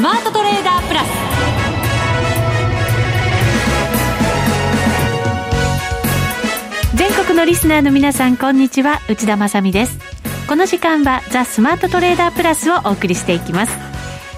スマートトレーダープラス。全国のリスナーの皆さんこんにちは。内田まさです。この時間はザ・スマートトレーダープラスをお送りしていきます。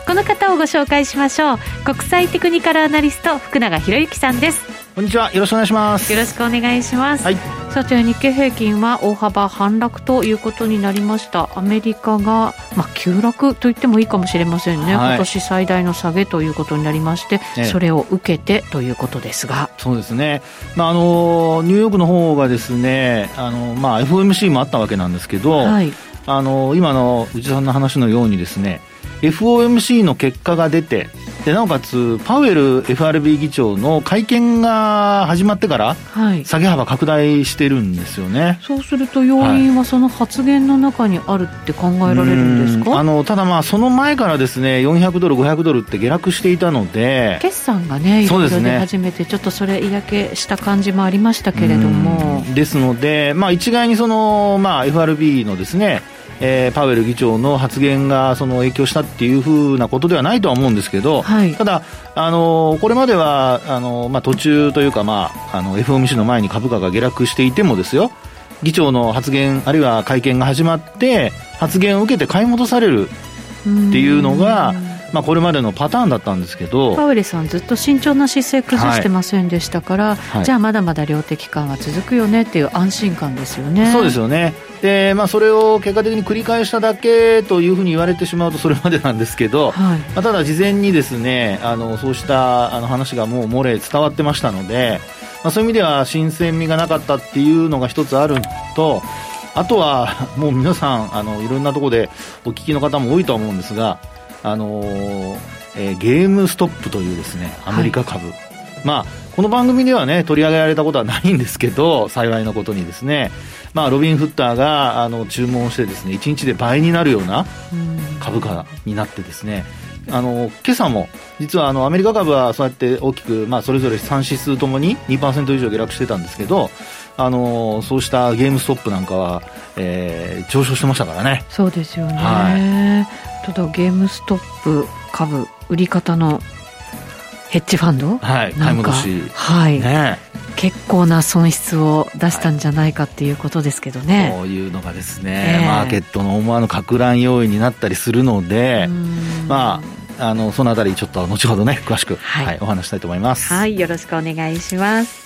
この方をご紹介しましょう。国際テクニカルアナリスト福永博之さんです。こんにちは。よろしくお願いします。よろしくお願いします、はい。さて日経平均は大幅反落ということになりました。アメリカが、まあ、急落と言ってもいいかもしれませんね、はい、今年最大の下げということになりまして、ええ、それを受けてということですが。そうですね、まあ、あのニューヨークの方がですねあの、まあ、FOMC もあったわけなんですけど、はい、あの今の内田さんの話のようにですね FOMC の結果が出てでなおかつパウエル FRB 議長の会見が始まってから、下げ幅拡大してるんですよね、そうすると要因はその発言の中にあるって考えられるんですか、あのただまあその前からですね400ドル500ドルって下落していたので決算がねいろいろ出始めて、ちょっとそれ嫌気した感じもありましたけれども。ですので、まあ、一概にその、まあ、FRB のですねえー、パウエル議長の発言がその影響したっていうふうなことではないとは思うんですけど、はい、ただ、あのこれまではあの、まあ、途中というか、まあ、あの FOMC の前に株価が下落していてもですよ議長の発言あるいは会見が始まって発言を受けて買い戻されるっていうのが。まあ、これまでのパターンだったんですけどパウエルさんずっと慎重な姿勢崩してませんでしたから、はい、じゃあまだまだ量的感は続くよねっていう安心感ですよね。そうですよね。で、まあ、それを結果的に繰り返しただけというふうに言われてしまうとそれまでなんですけど、はい、まあ、ただ事前にですねあのそうしたあの話がもう漏れ伝わってましたので、まあ、そういう意味では新鮮味がなかったっていうのが一つあるとあとはもう皆さんあのいろんなところでお聞きの方も多いと思うんですがあのー、えー、ゲームストップというですねアメリカ株、はい、まあこの番組ではね取り上げられたことはないんですけど幸いなことにですね。まあ、ロビン・フッターがあの注文してですね1日で倍になるような株価になってですねあの今朝も実はあのアメリカ株はそうやって大きく、まあ、それぞれ3指数ともに2%以上下落してたんですけどあのそうしたゲームストップなんかは、えー、上昇してましたからね。そうですよね、はい、ただゲームストップ株売り方のヘッジファンドはい買い戻し。はい。ね結構な損失を出したんじゃないかっていうことですけどね、はい、そういうのがですね、えー、マーケットの思わぬか乱要因になったりするのでまああのそのあたりちょっと後ほどね詳しく、はい、はい、お話したいと思います。はいよろしくお願いします。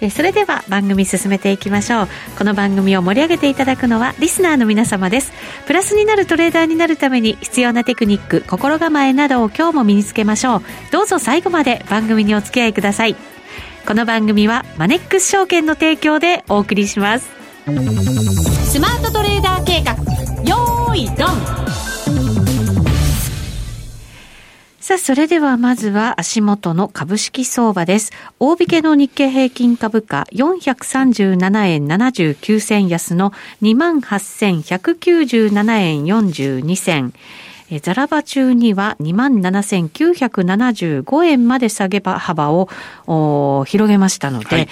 えそれでは番組進めていきましょう。この番組を盛り上げていただくのはリスナーの皆様です。プラスになるトレーダーになるために必要なテクニック心構えなどを今日も身につけましょう。どうぞ最後まで番組にお付き合いくださいこの番組はマネックス証券の提供でお送りしますスマートトレーダー計画よーいドンさあ、それではまずは足元の株式相場です。大引けの日経平均株価437円79銭安の28,197円42銭。ザラバ中には27,975円まで下げ幅を広げましたので、はい。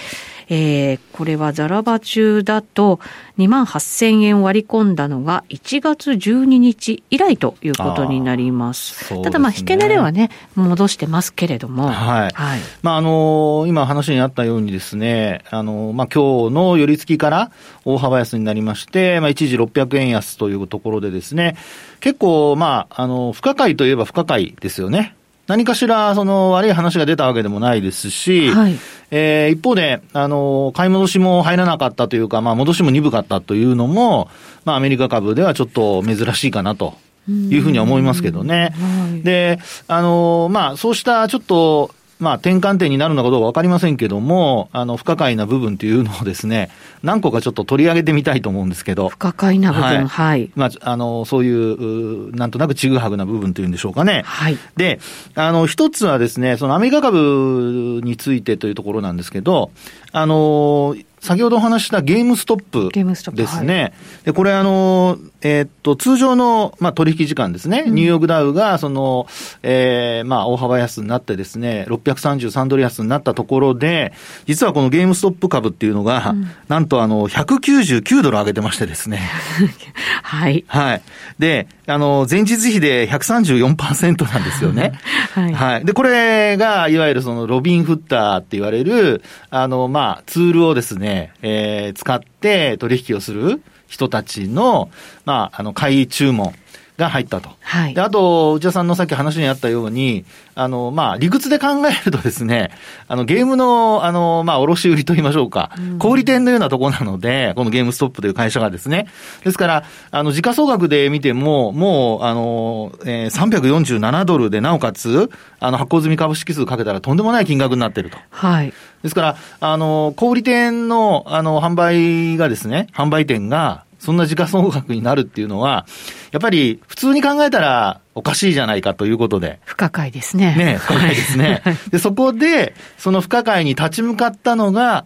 えー、これはザラバ中だと2万8000円割り込んだのが1月12日以来ということになります。すね、ただまあ、引け値ではね、戻してますけれども。はい。はい、まあ、あのー、今話にあったようにですね、あのー、まあ、今日の寄り付きから大幅安になりまして、まあ、一時600円安というところでですね、結構、まあ、あの、不可解といえば不可解ですよね。何かしら、その、悪い話が出たわけでもないですし、はい、えー、一方で、あの、買い戻しも入らなかったというか、まあ、戻しも鈍かったというのも、まあ、アメリカ株ではちょっと珍しいかなと。いうふうには思いますけどね。はい、で、あの、まあ、そうしたちょっと、まあ、転換点になるのかどうかわかりませんけども、あの、不可解な部分というのをですね、何個かちょっと取り上げてみたいと思うんですけど。不可解な部分、はい。はい、まあ、あの、そういう、なんとなくちぐはぐな部分というんでしょうかね。はい。で、あの、一つはですね、そのアメリカ株についてというところなんですけど、あの、先ほどお話したゲームストップですね。はい、で、これあの、えー、っと、通常の、まあ、取引時間ですね。うん、ニューヨークダウが、その、ええー、まあ、大幅安になってですね、633ドル安になったところで、実はこのゲームストップ株っていうのが、うん、なんとあの、199ドル上げてましてですね。はい。はい。で、あの、前日比で134%なんですよね。はい。はい。で、これが、いわゆるその、ロビンフッターって言われる、あの、まあ、ツールをですね、えー、使って取引をする人たちの、まあ、あの、買い注文。が入ったと。はい。で、あと、内田さんのさっき話にあったように、あの、まあ、理屈で考えるとですね、あの、ゲームの、あの、まあ、卸売と言いましょうか、うん、小売店のようなところなので、このゲームストップという会社がですね。ですから、あの、時価総額で見ても、もう、あの、えー、347ドルで、なおかつ、あの、発行済み株式数かけたらとんでもない金額になってると。はい。ですから、あの、小売店の、あの、販売がですね、販売店が、そんな時価総額になるっていうのは、やっぱり普通に考えたらおかしいじゃないかということで。不可解ですね。ね、不可解ですね。で、そこで、その不可解に立ち向かったのが、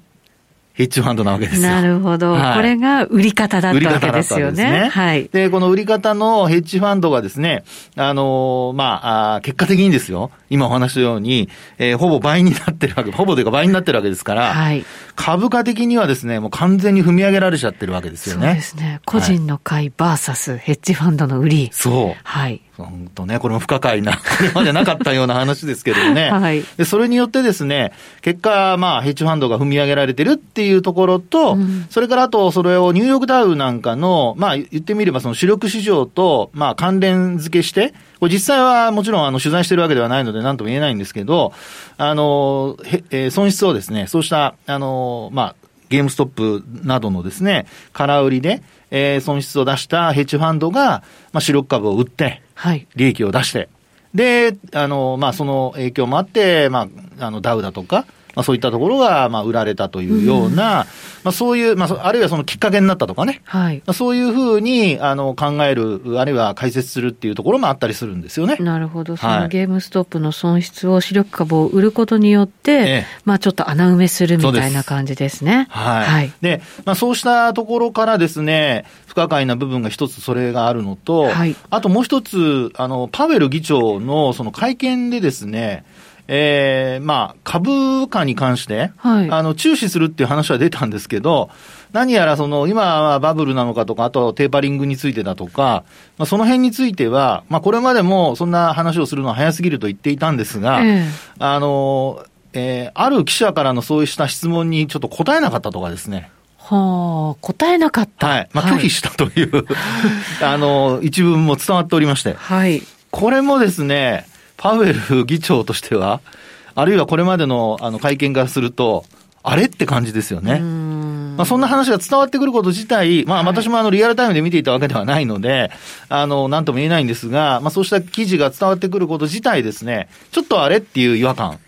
ヘッジファンドなわけですよ。なるほど、はい、これが売り方だったわけですよね。ねはい。で、この売り方のヘッジファンドがですね、あのー、まあ、あ結果的にですよ、今お話したように、えー、ほぼ倍になってるわけ、ほぼというか倍になってるわけですから、はい。株価的にはですね、もう完全に踏み上げられちゃってるわけですよね。そうですね。個人の買いバーサスヘッジファンドの売り。そう。はい。本当ね、これも不可解な、こ れまでなかったような話ですけどね。はい。で、それによってですね、結果、まあ、ヘッジファンドが踏み上げられてるっていうところと、うん、それからあと、それをニューヨークダウなんかの、まあ、言ってみればその主力市場と、まあ、関連付けして、これ実際はもちろんあの取材してるわけではないので何とも言えないんですけど、あの、えー、損失をですね、そうした、あの、まあ、ゲームストップなどのですね、空売りで、えー、損失を出したヘッジファンドが、まあ、主力株を売って、はい。利益を出して、で、あの、まあ、その影響もあって、まあ、あの、ダウだとか、まあ、そういったところが、まあ、売られたというような、うん、まあ、そういう、まあ、あるいはそのきっかけになったとかね。はい。まあ、そういうふうに、あの、考える、あるいは解説するっていうところもあったりするんですよね。なるほど。そのゲームストップの損失を、主力株を売ることによって、ええ、まあ、ちょっと穴埋めするみたいな感じですね。すはい。はい。で、まあ、そうしたところからですね、不可解な部分が一つそれがあるのと、はい。あともう一つ、あの、パウエル議長のその会見でですね、えー、まあ、株価に関して、はい、あの、注視するっていう話は出たんですけど、何やらその、今はバブルなのかとか、あとテーパリングについてだとか、まあ、その辺については、まあ、これまでもそんな話をするのは早すぎると言っていたんですが、えー、あの、えー、ある記者からのそうした質問にちょっと答えなかったとかですね。はあ、答えなかった。はい。まあ、拒否したという、はい、あの、一文も伝わっておりまして。はい。これもですね、パウエル議長としては、あるいはこれまでのあの会見からすると、あれって感じですよね。まあ、そんな話が伝わってくること自体、まあ、私もあの、リアルタイムで見ていたわけではないので、あの、なんとも言えないんですが、まあ、そうした記事が伝わってくること自体ですね、ちょっとあれっていう違和感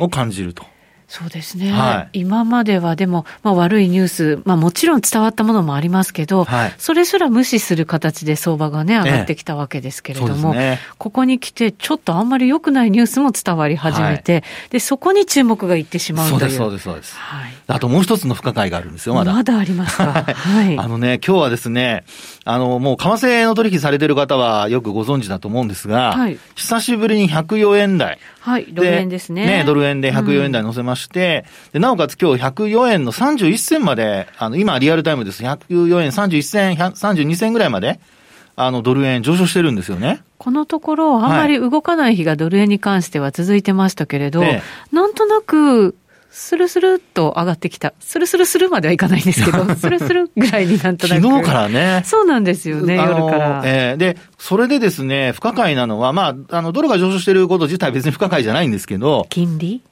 を感じると。はいそうですね、はい、今まではでも、まあ、悪いニュース、まあ、もちろん伝わったものもありますけど、はい、それすら無視する形で相場がね、上がってきたわけですけれども、ね、ここに来て、ちょっとあんまり良くないニュースも伝わり始めて、はい、でそこに注目がいってしまうという。そうです、そうです、はい、あともう一つの不可解があるんですよ、まだ。まだありますか。はい。あのね、今日はですね、あの、もう為替の取引されてる方はよくご存知だと思うんですが、はい、久しぶりに104円台。はい、ドル円ですね。ね、ドル円で104円台乗せまして、うん、で、なおかつ今日104円の31銭まで、あの、今リアルタイムです。104円31銭、32銭ぐらいまで、あの、ドル円上昇してるんですよね。このところ、あんまり動かない日がドル円に関しては続いてましたけれど、はい、なんとなく、スルスルっと上がってきた。スルスルスルまではいかないんですけど、スルスルぐらいになんとなく。昨日からね。そうなんですよね、夜から。えー、で、それでですね、不可解なのは、まあ、あの、ドルが上昇していること自体別に不可解じゃないんですけど。金利？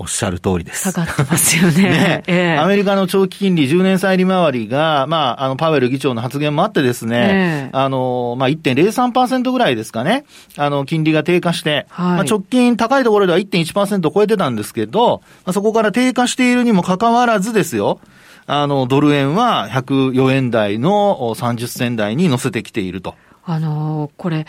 おっしゃる通りです。下がってますよね。ねえアメリカの長期金利10年債利回りが、まあ、あの、パウエル議長の発言もあってですね、えあの、まあ、1.03%ぐらいですかね、あの、金利が低下して、はい、まあ、直近高いところでは1.1%を超えてたんですけど、まあ、そこから低下しているにもかかわらずですよ、あの、ドル円は104円台の30銭台に乗せてきていると。あのこれ、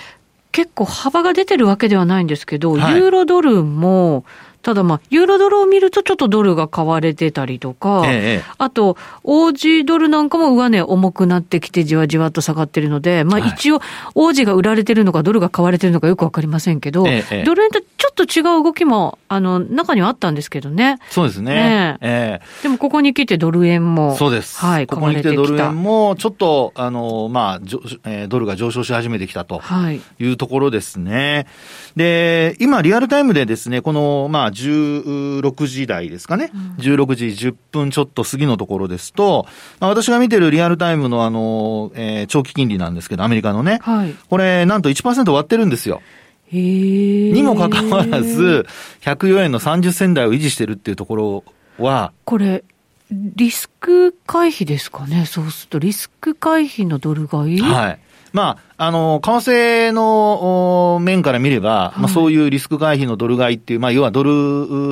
結構幅が出てるわけではないんですけど、はい、ユーロドルもただまあ、ユーロドルを見るとちょっとドルが買われてたりとか、ええ、あと、オージードルなんかも上値重くなってきてじわじわと下がってるので、まあ一応、オージーが売られてるのかドルが買われてるのかよくわかりませんけど、え、ドル円とちょっと違う動きも、あの、中にはあったんですけどね。そうですね。ええでもここに来てドル円も、そうです。はい、ここに来てドル円も、ちょっと、あの、まあ、えー、ドルが上昇し始めてきたというところですね。で、今、リアルタイムでですね、この、まあ、16時台ですかね、うん、16時10分ちょっと過ぎのところですと、まあ、私が見てるリアルタイムのあの、えー、長期金利なんですけど、アメリカのね、はい、これ、なんと1%割ってるんですよ。にもかかわらず、104円の30銭台を維持してるっていうところは、これ、リスク回避ですかね、そうすると、リスク回避のドル買い？はい。まあ、あの、為替の面から見れば、はい、まあそういうリスク回避のドル買いっていう、まあ要はドル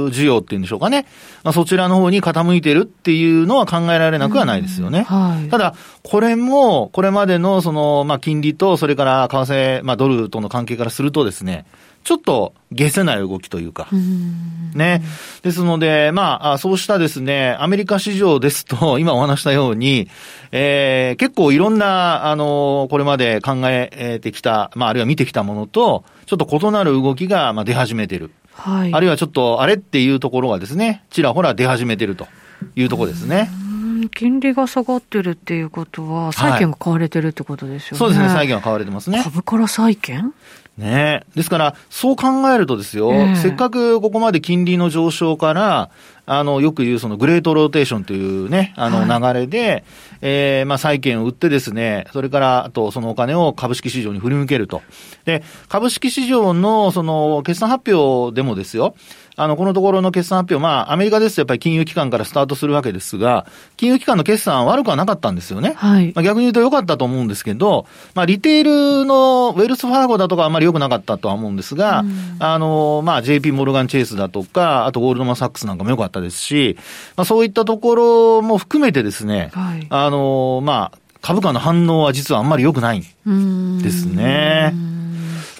需要っていうんでしょうかね。まあそちらの方に傾いてるっていうのは考えられなくはないですよね。はい、ただ、これも、これまでのその、まあ金利と、それから為替、まあドルとの関係からするとですね、ちょっと下せない動きというか、ね。ですので、まあ、そうしたですね、アメリカ市場ですと、今お話したように、えー、結構いろんな、あの、これまで考えてきた、まあ、あるいは見てきたものと、ちょっと異なる動きが、まあ、出始めてる。はい。あるいはちょっと、あれっていうところがですね、ちらほら出始めてるというところですね。金利が下がってるっていうことは、債券が買われてるってことですよね。そうですね、債券は買われてますね。株から債券？ねですから、そう考えるとですよ、えー、せっかくここまで金利の上昇から、あの、よく言うそのグレートローテーションというね、あの流れで、はい、えー、まあ債券を売ってですね、それからあとそのお金を株式市場に振り向けると。で、株式市場のその決算発表でもですよ、あの、このところの決算発表、まあ、アメリカですとやっぱり金融機関からスタートするわけですが、金融機関の決算悪くはなかったんですよね。はい。まあ、逆に言うと良かったと思うんですけど、まあ、リテールのウェルスファーゴだとかあんまり良くなかったとは思うんですが、うん、あの、まあ、JP モルガンチェイスだとか、あとゴールドマンサックスなんかも良かったですし、まあ、そういったところも含めてですね、はい、あの、まあ、株価の反応は実はあんまり良くないんですね。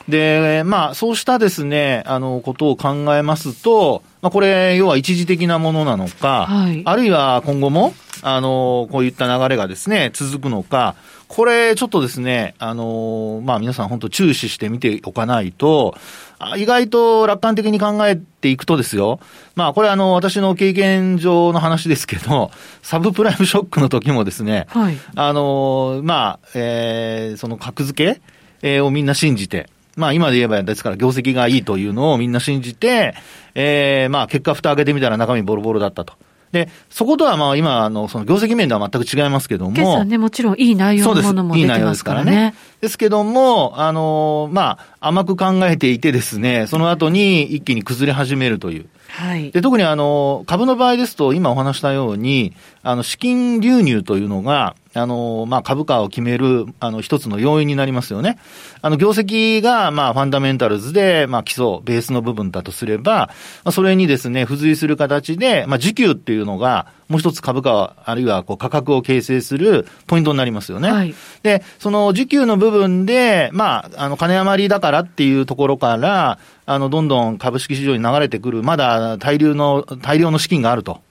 で、まあ、そうしたですね、あの、ことを考えますと、まあ、これ、要は一時的なものなのか、はい、あるいは今後も、あの、こういった流れがですね、続くのか、これ、ちょっとですね、あの、まあ、皆さん本当注視してみておかないと、意外と楽観的に考えていくとですよ、まあ、これあの、私の経験上の話ですけど、サブプライムショックの時もですね、はい、あの、まあ、えー、その格付け、えー、をみんな信じて、まあ今で言えばですから業績がいいというのをみんな信じて、えー、まあ結果蓋開けてみたら中身ボロボロだったと。で、そことはまあ今、あの、その業績面では全く違いますけども。決算ね、もちろんいい内容のものも出てますからね。いいですからね。ですけども、あの、まあ、甘く考えていてですね、その後に一気に崩れ始めるという。はい。で、特にあの、株の場合ですと、今お話したように、あの、資金流入というのが、あの、まあ、株価を決める、あの、一つの要因になりますよね。あの、業績が、まあ、ファンダメンタルズで、まあ、基礎、ベースの部分だとすれば、まあ、それにですね、付随する形で、まあ、需給っていうのが、もう一つ株価、あるいはこう価格を形成するポイントになりますよね。はい、で、その需給の部分で、まあ、あの、金余りだからっていうところから、あの、どんどん株式市場に流れてくる、まだ大量の、大量の資金があると。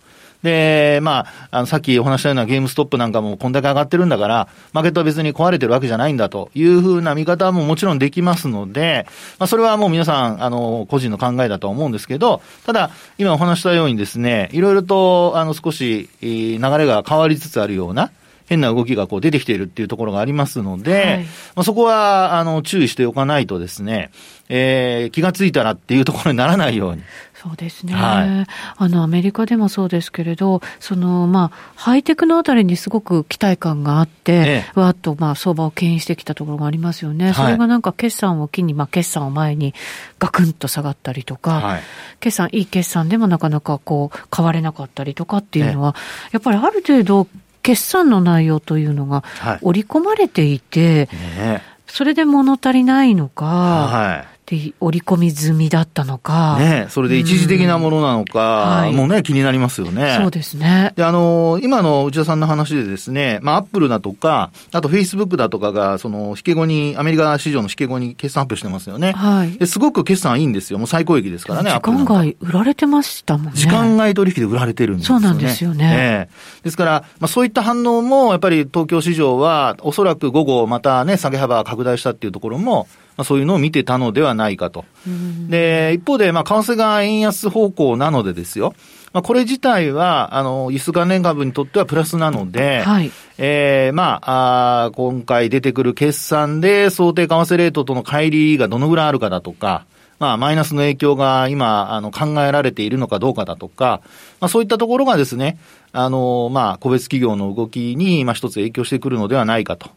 で、まあ、あの、さっきお話したようなゲームストップなんかもこんだけ上がってるんだから、マーケットは別に壊れてるわけじゃないんだというふうな見方ももちろんできますので、まあ、それはもう皆さん、あの、個人の考えだと思うんですけど、ただ、今お話したようにですね、いろいろと、あの、少し、流れが変わりつつあるような、変な動きがこう出てきているっていうところがありますので、はい、まあ、そこは、あの、注意しておかないとですね、えー、気がついたらっていうところにならないように。そうですね、はい、あのアメリカでもそうですけれど、そのまあ、ハイテクのあたりにすごく期待感があって、ええ、わっとまあ相場を牽引してきたところがありますよね、はい、それがなんか決算を機に、まあ、決算を前にガクンと下がったりとか、はい、決算、いい決算でもなかなかこう買われなかったりとかっていうのは、え、やっぱりある程度、決算の内容というのが織り込まれていて、ね、それで物足りないのか、はいで、織り込み済みだったのか。ねそれで一時的なものなのか、うん、もうね、気になりますよね。そうですね。で、あの、今の内田さんの話でですね、まあ、アップルだとか、あとフェイスブックだとかが、その、引け後に、アメリカ市場の引け後に決算発表してますよね。はい。ですごく決算いいんですよ。もう最高益ですからね、時間外売られてましたもんね。時間外取引で売られてるんですよね。そうなんですよね。ええですから、まあ、そういった反応も、やっぱり東京市場は、おそらく午後またね、下げ幅が拡大したっていうところも、まあ、そういうのを見てたのではないかと。で、一方で、まあ、為替が円安方向なのでですよ。まあ、これ自体は、あの、輸出関連株にとってはプラスなので、はい、ええー、まああ、今回出てくる決算で想定為替レートとの乖離がどのぐらいあるかだとか、まあ、マイナスの影響が今、あの、考えられているのかどうかだとか、まあ、そういったところがですね、あの、まあ、個別企業の動きに、まあ、一つ影響してくるのではないかと。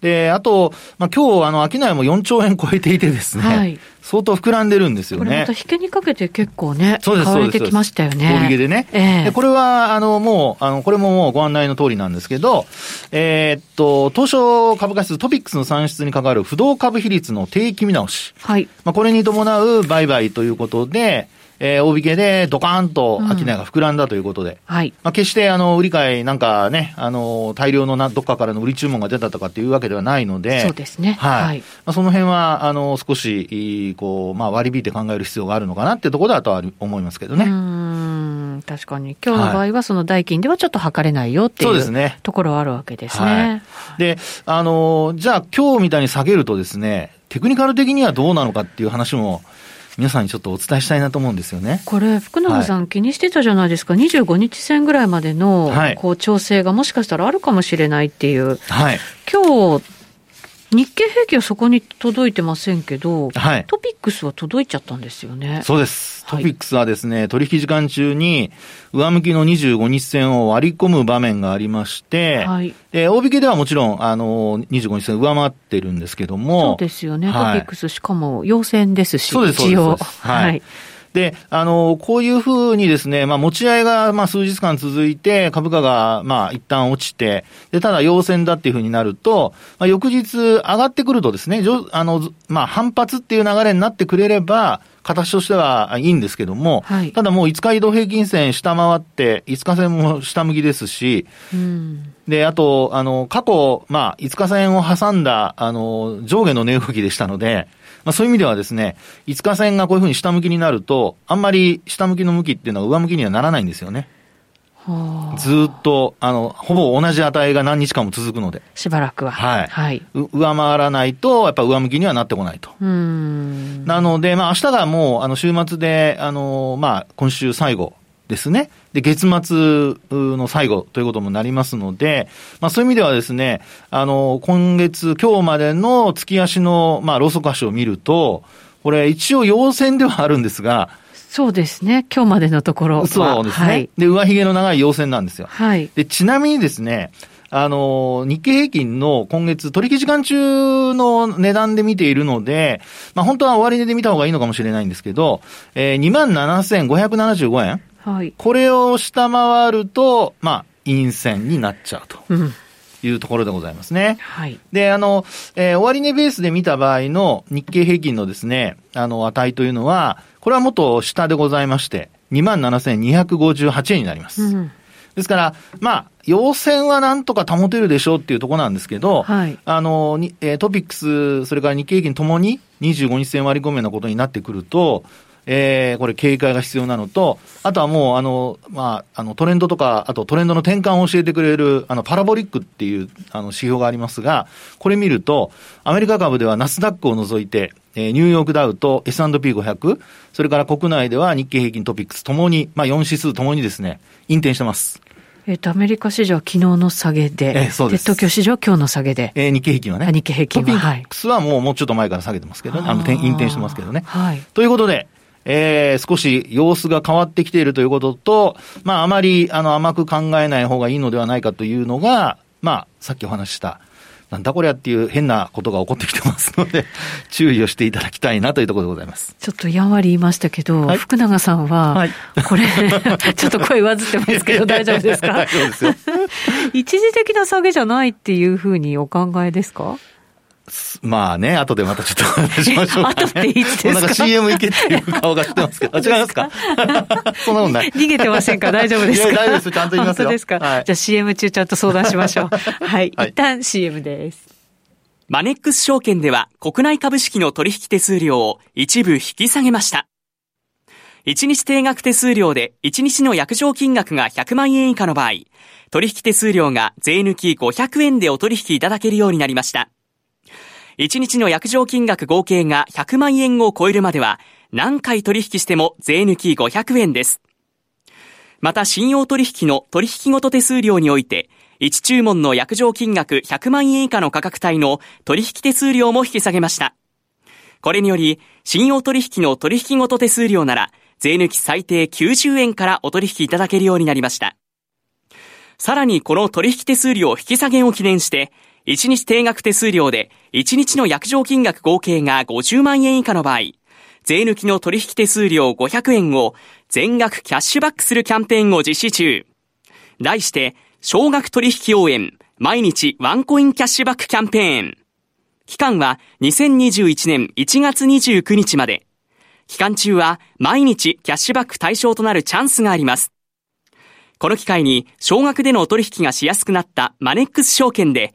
で、あと、まあ、今日、あの、商いも4兆円超えていてですね、はい、相当膨らんでるんですよね。これまた引けにかけて結構ね、そうです、買われてきましたよね。大引けでね。えー、でこれは、あの、もう、あの、これももうご案内の通りなんですけど、えー、っと、東証株価指数トピックスの算出に関わる不動株比率の定期見直し。はい。まあ、これに伴う売買ということで、えー、大引けでドカーンと商いが膨らんだということで、うん、はい。まあ、決してあの、売り買いなんかね、あの、大量のな、どっかからの売り注文が出たとかっていうわけではないので、そうですね。はい。はい、まあ、その辺は、あの、少し、こう、まあ、割り引いて考える必要があるのかなっていうところだとは思いますけどね。うん、確かに。今日の場合はその代金ではちょっと測れないよっていう、そうですね。ところはあるわけですね。はい、で、あの、じゃあ今日みたいに下げるとですね、テクニカル的にはどうなのかっていう話も、皆さんにちょっとお伝えしたいなと思うんですよね。これ、福永さん、はい、気にしてたじゃないですか、25日線ぐらいまでの、こう調整がもしかしたらあるかもしれないっていう、はい、今日日経平均はそこに届いてませんけど、はい、トピックスは届いちゃったんですよね。そうです。トピックスはですね、はい、取引時間中に上向きの25日線を割り込む場面がありまして、はい、で大引けではもちろん、あの、25日線上回ってるんですけども。そうですよね。はい、トピックス、しかも陽線ですし、そうです、一応。はい。で、あの、こういうふうにですね、まあ、持ち合いが、まあ、数日間続いて、株価が、まあ、一旦落ちて、で、ただ、陽線だっていうふうになると、まあ、翌日上がってくるとですね、あの、まあ、反発っていう流れになってくれれば、形としてはいいんですけども、はい、ただもう5日移動平均線下回って、5日線も下向きですし、うん、で、あと、あの、過去、まあ、5日線を挟んだ、あの、上下の値動きでしたので、まあ、そういう意味ではですね、5日線がこういうふうに下向きになると、あんまり下向きの向きっていうのは上向きにはならないんですよね。ずっと、あの、ほぼ同じ値が何日間も続くので。しばらくは。はい。はい。上回らないと、やっぱ上向きにはなってこないと。うん。なので、まあ明日がもう、あの、週末で、あの、まあ、今週最後ですね。で、月末の最後ということもなりますので、まあそういう意味ではですね、あの、今月、今日までの月足の、まあ、ローソク足を見ると、これ一応陽線ではあるんですが、そうですね。今日までのところそうですね。はい、で、上髭の長い陽線なんですよ。はい。で、ちなみにですね、あの、日経平均の今月取引時間中の値段で見ているので、まあ本当は終値で見た方がいいのかもしれないんですけど、えー、27,575円。はい。これを下回ると、まあ、陰線になっちゃうと。うんいうところでございますね。はい。で、あの、えー、終値ベースで見た場合の日経平均のですね、あの、値というのは、これはもっと下でございまして、27,258円になります。うんですから、まあ、陽線はなんとか保てるでしょうっていうところなんですけど、はい、あの、えトピックス、それから日経平均ともに25日線割り込めのことになってくると、えー、これ警戒が必要なのと、あとはもう、あの、まあ、あの、トレンドとか、あとトレンドの転換を教えてくれる、あの、パラボリックっていう、あの、指標がありますが、これ見ると、アメリカ株ではナスダックを除いて、えー、ニューヨークダウと S&P500、それから国内では日経平均トピックスともに、まあ、4指数ともにですね、引転してます。えっ、と、アメリカ市場は昨日の下げで、えー、そうです。東京市場は今日の下げで。えー、日経平均はね。日経平均は。トピックスはもう、もうちょっと前から下げてますけどね。あの、引転してますけどね。はい。ということで、えー、少し様子が変わってきているということと、まあ、あまり、あの、甘く考えない方がいいのではないかというのが、まあ、さっきお話した、なんだこりゃっていう変なことが起こってきてますので、注意をしていただきたいなというところでございます。ちょっとやんわり言いましたけど、はい、福永さんは、はい、これ、ちょっと声わずってますけど大丈夫ですか？一時的な下げじゃないっていうふうにお考えですか？まあね、後でまたちょっと話しましょうか、ね。後っていつですか？なんか CM 行けっていう顔がしてますけど。違いますか？そんなことない。逃げてませんか？大丈夫ですか？いや大丈夫ですちゃんと言いますよ本当ですか、はいじゃあ CM 中ちゃんと相談しましょう。はい。はい一旦 CM です。マネックス証券では国内株式の取引手数料を一部引き下げました。1日定額手数料で1日の約定金額が100万円以下の場合、取引手数料が税抜き500円でお取引いただけるようになりました。1日の約定金額合計が100万円を超えるまでは、何回取引しても税抜き500円です。また信用取引の取引ごと手数料において、1注文の約定金額100万円以下の価格帯の取引手数料も引き下げました。これにより、信用取引の取引ごと手数料なら、税抜き最低90円からお取引いただけるようになりました。さらにこの取引手数料引き下げを記念して、1日定額手数料で1日の約定金額合計が50万円以下の場合、税抜きの取引手数料500円を全額キャッシュバックするキャンペーンを実施中。題して、少額取引応援、毎日ワンコインキャッシュバックキャンペーン。期間は2021年1月29日まで。期間中は毎日キャッシュバック対象となるチャンスがあります。この機会に少額でのお取引がしやすくなったマネックス証券で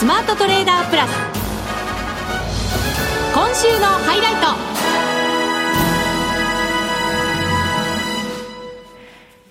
ザ・スマートトレーダープラス今週のハイライト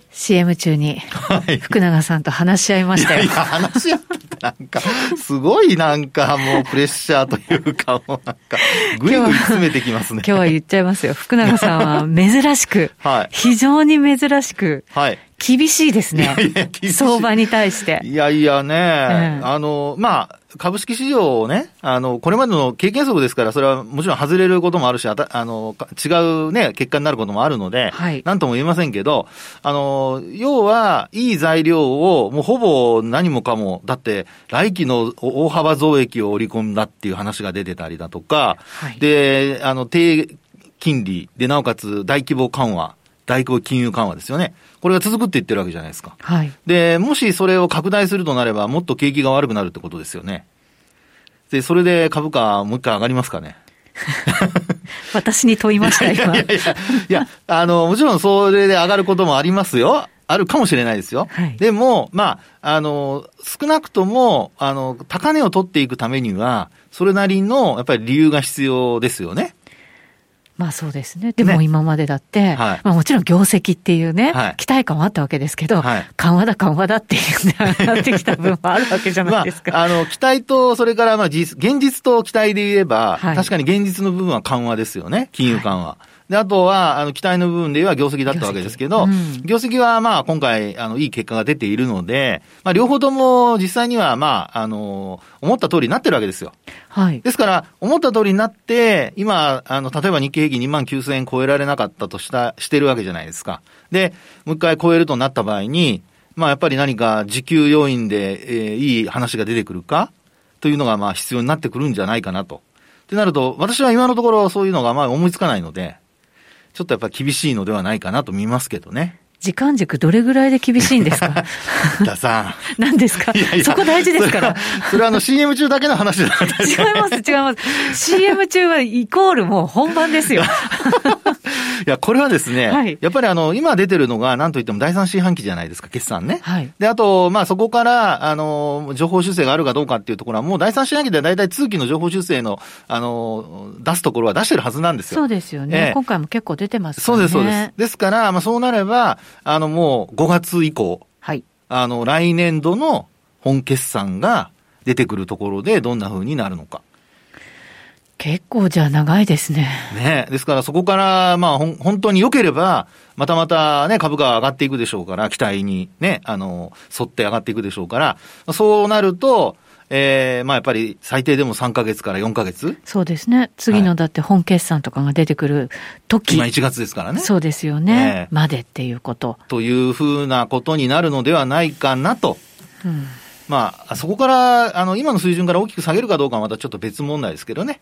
CM 中にはい。福永さんと話し合いましたよ。いや、話し合ってなんか、すごいなんかもうプレッシャーというか、もうなんか、ぐいぐい詰めてきますね。今日は言っちゃいますよ。福永さんは珍しく、はい非常に珍しく、はい。厳しいですね。いやいや相場に対して。いやいやね、ええ。あの、まあ、株式市場をね、あの、これまでの経験則ですから、それはもちろん外れることもあるし、あたあの、か違うね、結果になることもあるので、はい。なんとも言えませんけど、あの、要は、いい材料を、もうほぼ何もかも、だって、来期の大幅増益を織り込んだっていう話が出てたりだとか、はい。で、あの、低金利で、なおかつ大規模緩和、大規模金融緩和ですよね。これが続くって言ってるわけじゃないですか。はい。で、もしそれを拡大するとなれば、もっと景気が悪くなるってことですよね。で、それで株価もう一回上がりますかね。私に問いました、今。いやいや、いや、あの、もちろんそれで上がることもありますよ。あるかもしれないですよ。はいでも、まあ、あの、少なくとも、あの、高値を取っていくためには、それなりの、やっぱり理由が必要ですよね。まあそうですね。でも今までだって、はいまあもちろん業績っていうね、はい期待感はあったわけですけど、はい緩和だ緩和だっていうんで上がってきた分もあるわけじゃないですか。まあ、あの、期待と、それから、まあ、実、現実と期待で言えば、はい確かに現実の部分は緩和ですよね。金融緩和。で、あとは、あの、期待の部分で言えば業績だったわけですけど、業績うん業績は、まあ、今回、あの、いい結果が出ているので、まあ、両方とも実際には、まあ、あの、思った通りになってるわけですよ。はい。ですから、思った通りになって、今、あの、例えば日経平均2万9000円超えられなかったとした、してるわけじゃないですか。で、もう一回超えるとなった場合に、まあやっぱり何か時給要因で、えーいい話が出てくるか？というのがまあ必要になってくるんじゃないかなと。ってなると、私は今のところそういうのがまあ思いつかないので、ちょっとやっぱり厳しいのではないかなと見ますけどね。時間軸どれぐらいで厳しいんですか？ださん。何ですか？いやいやそこ大事ですから。それはそれはあの CM 中だけの話じゃなかったです 違います、違います。CM 中はイコールもう本番ですよ。いや、これはですね、はいやっぱりあの、今出てるのが、なんといっても第三四半期じゃないですか、決算ね。はいで、あと、まあ、そこから、あの、情報修正があるかどうかっていうところは、もう第三四半期では大体通期の情報修正の、あの、出すところは出してるはずなんですよ。そうですよね。ええ今回も結構出てますからね。そうです、そうです。ですから、まあ、そうなれば、あの、もう5月以降、はい。あの、来年度の本決算が出てくるところで、どんな風になるのか。結構じゃあ長いですね。ねですからそこから、まあ、ほん本当に良ければ、またまたね、株価が上がっていくでしょうから、期待にね、あの、沿って上がっていくでしょうから、そうなると、えー、まあやっぱり最低でも3か月から4か月？そうですね。次のだって本決算とかが出てくる時。今1月ですからね。そうですよね。えー、までっていうこと。というふうなことになるのではないかなと。うん、まあ、そこから、あの、今の水準から大きく下げるかどうかはまたちょっと別問題ですけどね。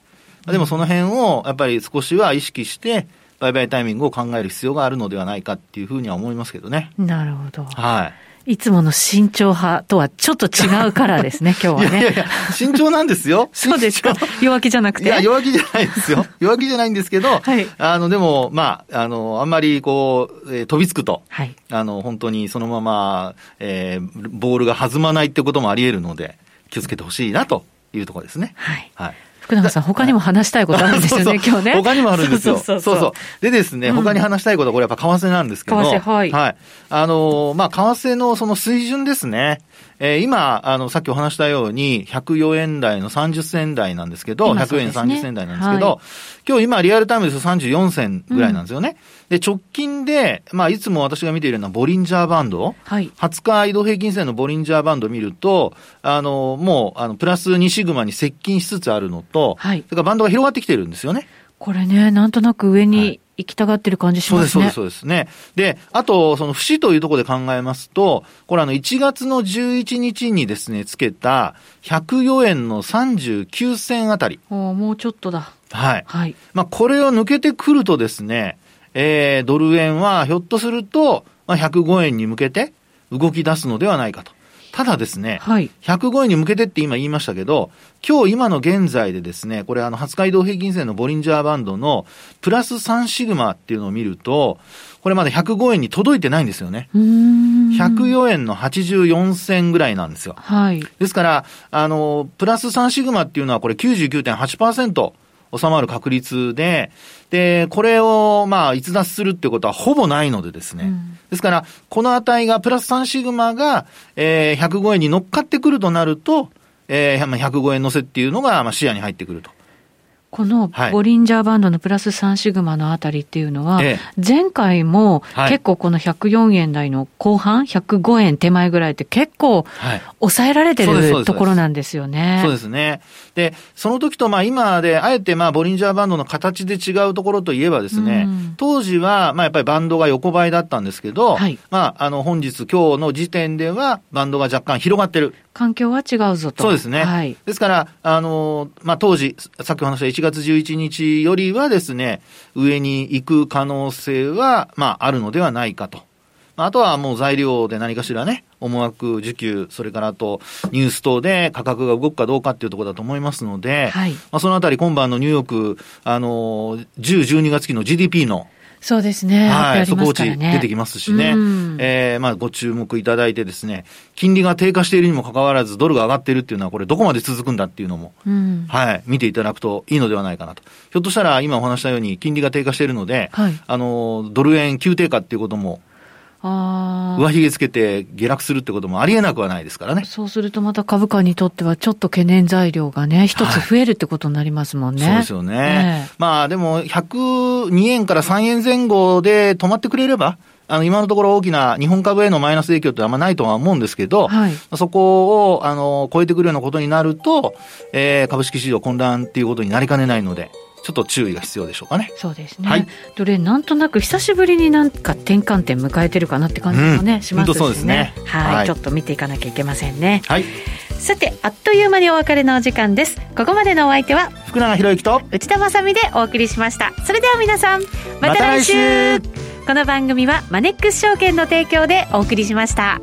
でもその辺をやっぱり少しは意識して、売買タイミングを考える必要があるのではないかっていうふうには思いますけどね。なるほど。はい。いつもの慎重派とはちょっと違うからですね、今日はね。いやいや慎重なんですよ。そうですか？弱気じゃなくて？いや、弱気じゃないですよ。弱気じゃないんですけど、はい、あの、でも、まあ、あの、あんまりこう、えー、飛びつくと、はい、あの、本当にそのまま、えー、ボールが弾まないってこともあり得るので、気をつけてほしいなというところですね。はい。はい福永さん、他にも話したいことあるんですよね、今日ね。他にもあるんですよ。そうそうでですね、他に話したいことは、これやっぱ為替なんですけど。為替、はい。はい。あの、まあ、為替のその水準ですね。えー、今、あの、さっきお話したように、104円台の30銭台なんですけど、ね、100円30銭台なんですけど、はい、今日今リアルタイムですと34銭ぐらいなんですよね。うん、で、直近で、まあ、いつも私が見ているようなボリンジャーバンド、はい、20日移動平均線のボリンジャーバンドを見ると、あの、もう、あの、プラス2シグマに接近しつつあるのと、はい、それからバンドが広がってきてるんですよね。これね、なんとなく上に行きたがってる感じしますね。そうです、そうです、そうですね。で、あと、その節というところで考えますと、これあの、1月の11日にですね、つけた104円の39銭あたり。おもうちょっとだ。はい。はい。まあ、これを抜けてくるとですね、えー、ドル円はひょっとすると、まあ、105円に向けて動き出すのではないかと。ただですね、はい、105円に向けてって今言いましたけど、今日今の現在でですね、これあの、20日移動平均線のボリンジャーバンドのプラス3シグマっていうのを見ると、これまだ105円に届いてないんですよね。104円の84銭ぐらいなんですよ。はい。ですから、あの、プラス3シグマっていうのはこれ99.8%。収まる確率で、で、これを、まあ、逸脱するってことはほぼないのでですね。うん、ですから、この値が、プラス3シグマが、えー、105円に乗っかってくるとなると、えー、105円乗せっていうのが、まあ、視野に入ってくると。このボリンジャーバンドのプラス3シグマのあたりっていうのは、前回も結構この104円台の後半、105円手前ぐらいって結構抑えられてるところなんですよね。そうですね。で、その時とまあ今で、あえてまあボリンジャーバンドの形で違うところといえばですね、うん、当時はまあやっぱりバンドが横ばいだったんですけど、はい、まああの本日今日の時点ではバンドが若干広がってる。環境は違うぞと。そうですね。はい、ですから、あの、まあ当時、さっきお話した1月11日よりはですね、上に行く可能性はまああるのではないかと。あとはもう材料で何かしらね、思惑需給、それからあとニュース等で価格が動くかどうかっていうところだと思いますので、はい、まあそのあたり今晩のニューヨーク、あの、10、12月期の GDP のそうですね。はい、速報値出てきますしね。うん、えー、まあご注目いただいてですね、金利が低下しているにもかかわらずドルが上がっているっていうのはこれどこまで続くんだっていうのも、うん、はい、見ていただくといいのではないかなと。ひょっとしたら今お話したように金利が低下しているので、はい、あの、ドル円急低下っていうことも上髭つけて下落するってこともありえなくはないですからね。そうするとまた株価にとってはちょっと懸念材料がね、一つ増えるってことになりますもんね。はい、そうですよね。えー、まあでも、102円から3円前後で止まってくれれば、あの、今のところ大きな日本株へのマイナス影響ってあんまないとは思うんですけど、はい、そこを、あの、超えてくるようなことになると、えー、株式市場混乱っていうことになりかねないので、ちょっと注意が必要でしょうかね。そうですね。はい、どれなんとなく久しぶりになんか転換点迎えてるかなって感じもね、うん、しますしね。そうですね。はい、はい、ちょっと見ていかなきゃいけませんね。はい。さて、あっという間にお別れのお時間です。ここまでのお相手は福永博之と内田まさでお送りしました。それでは皆さん、また来週ま、この番組はマネックス証券の提供でお送りしました。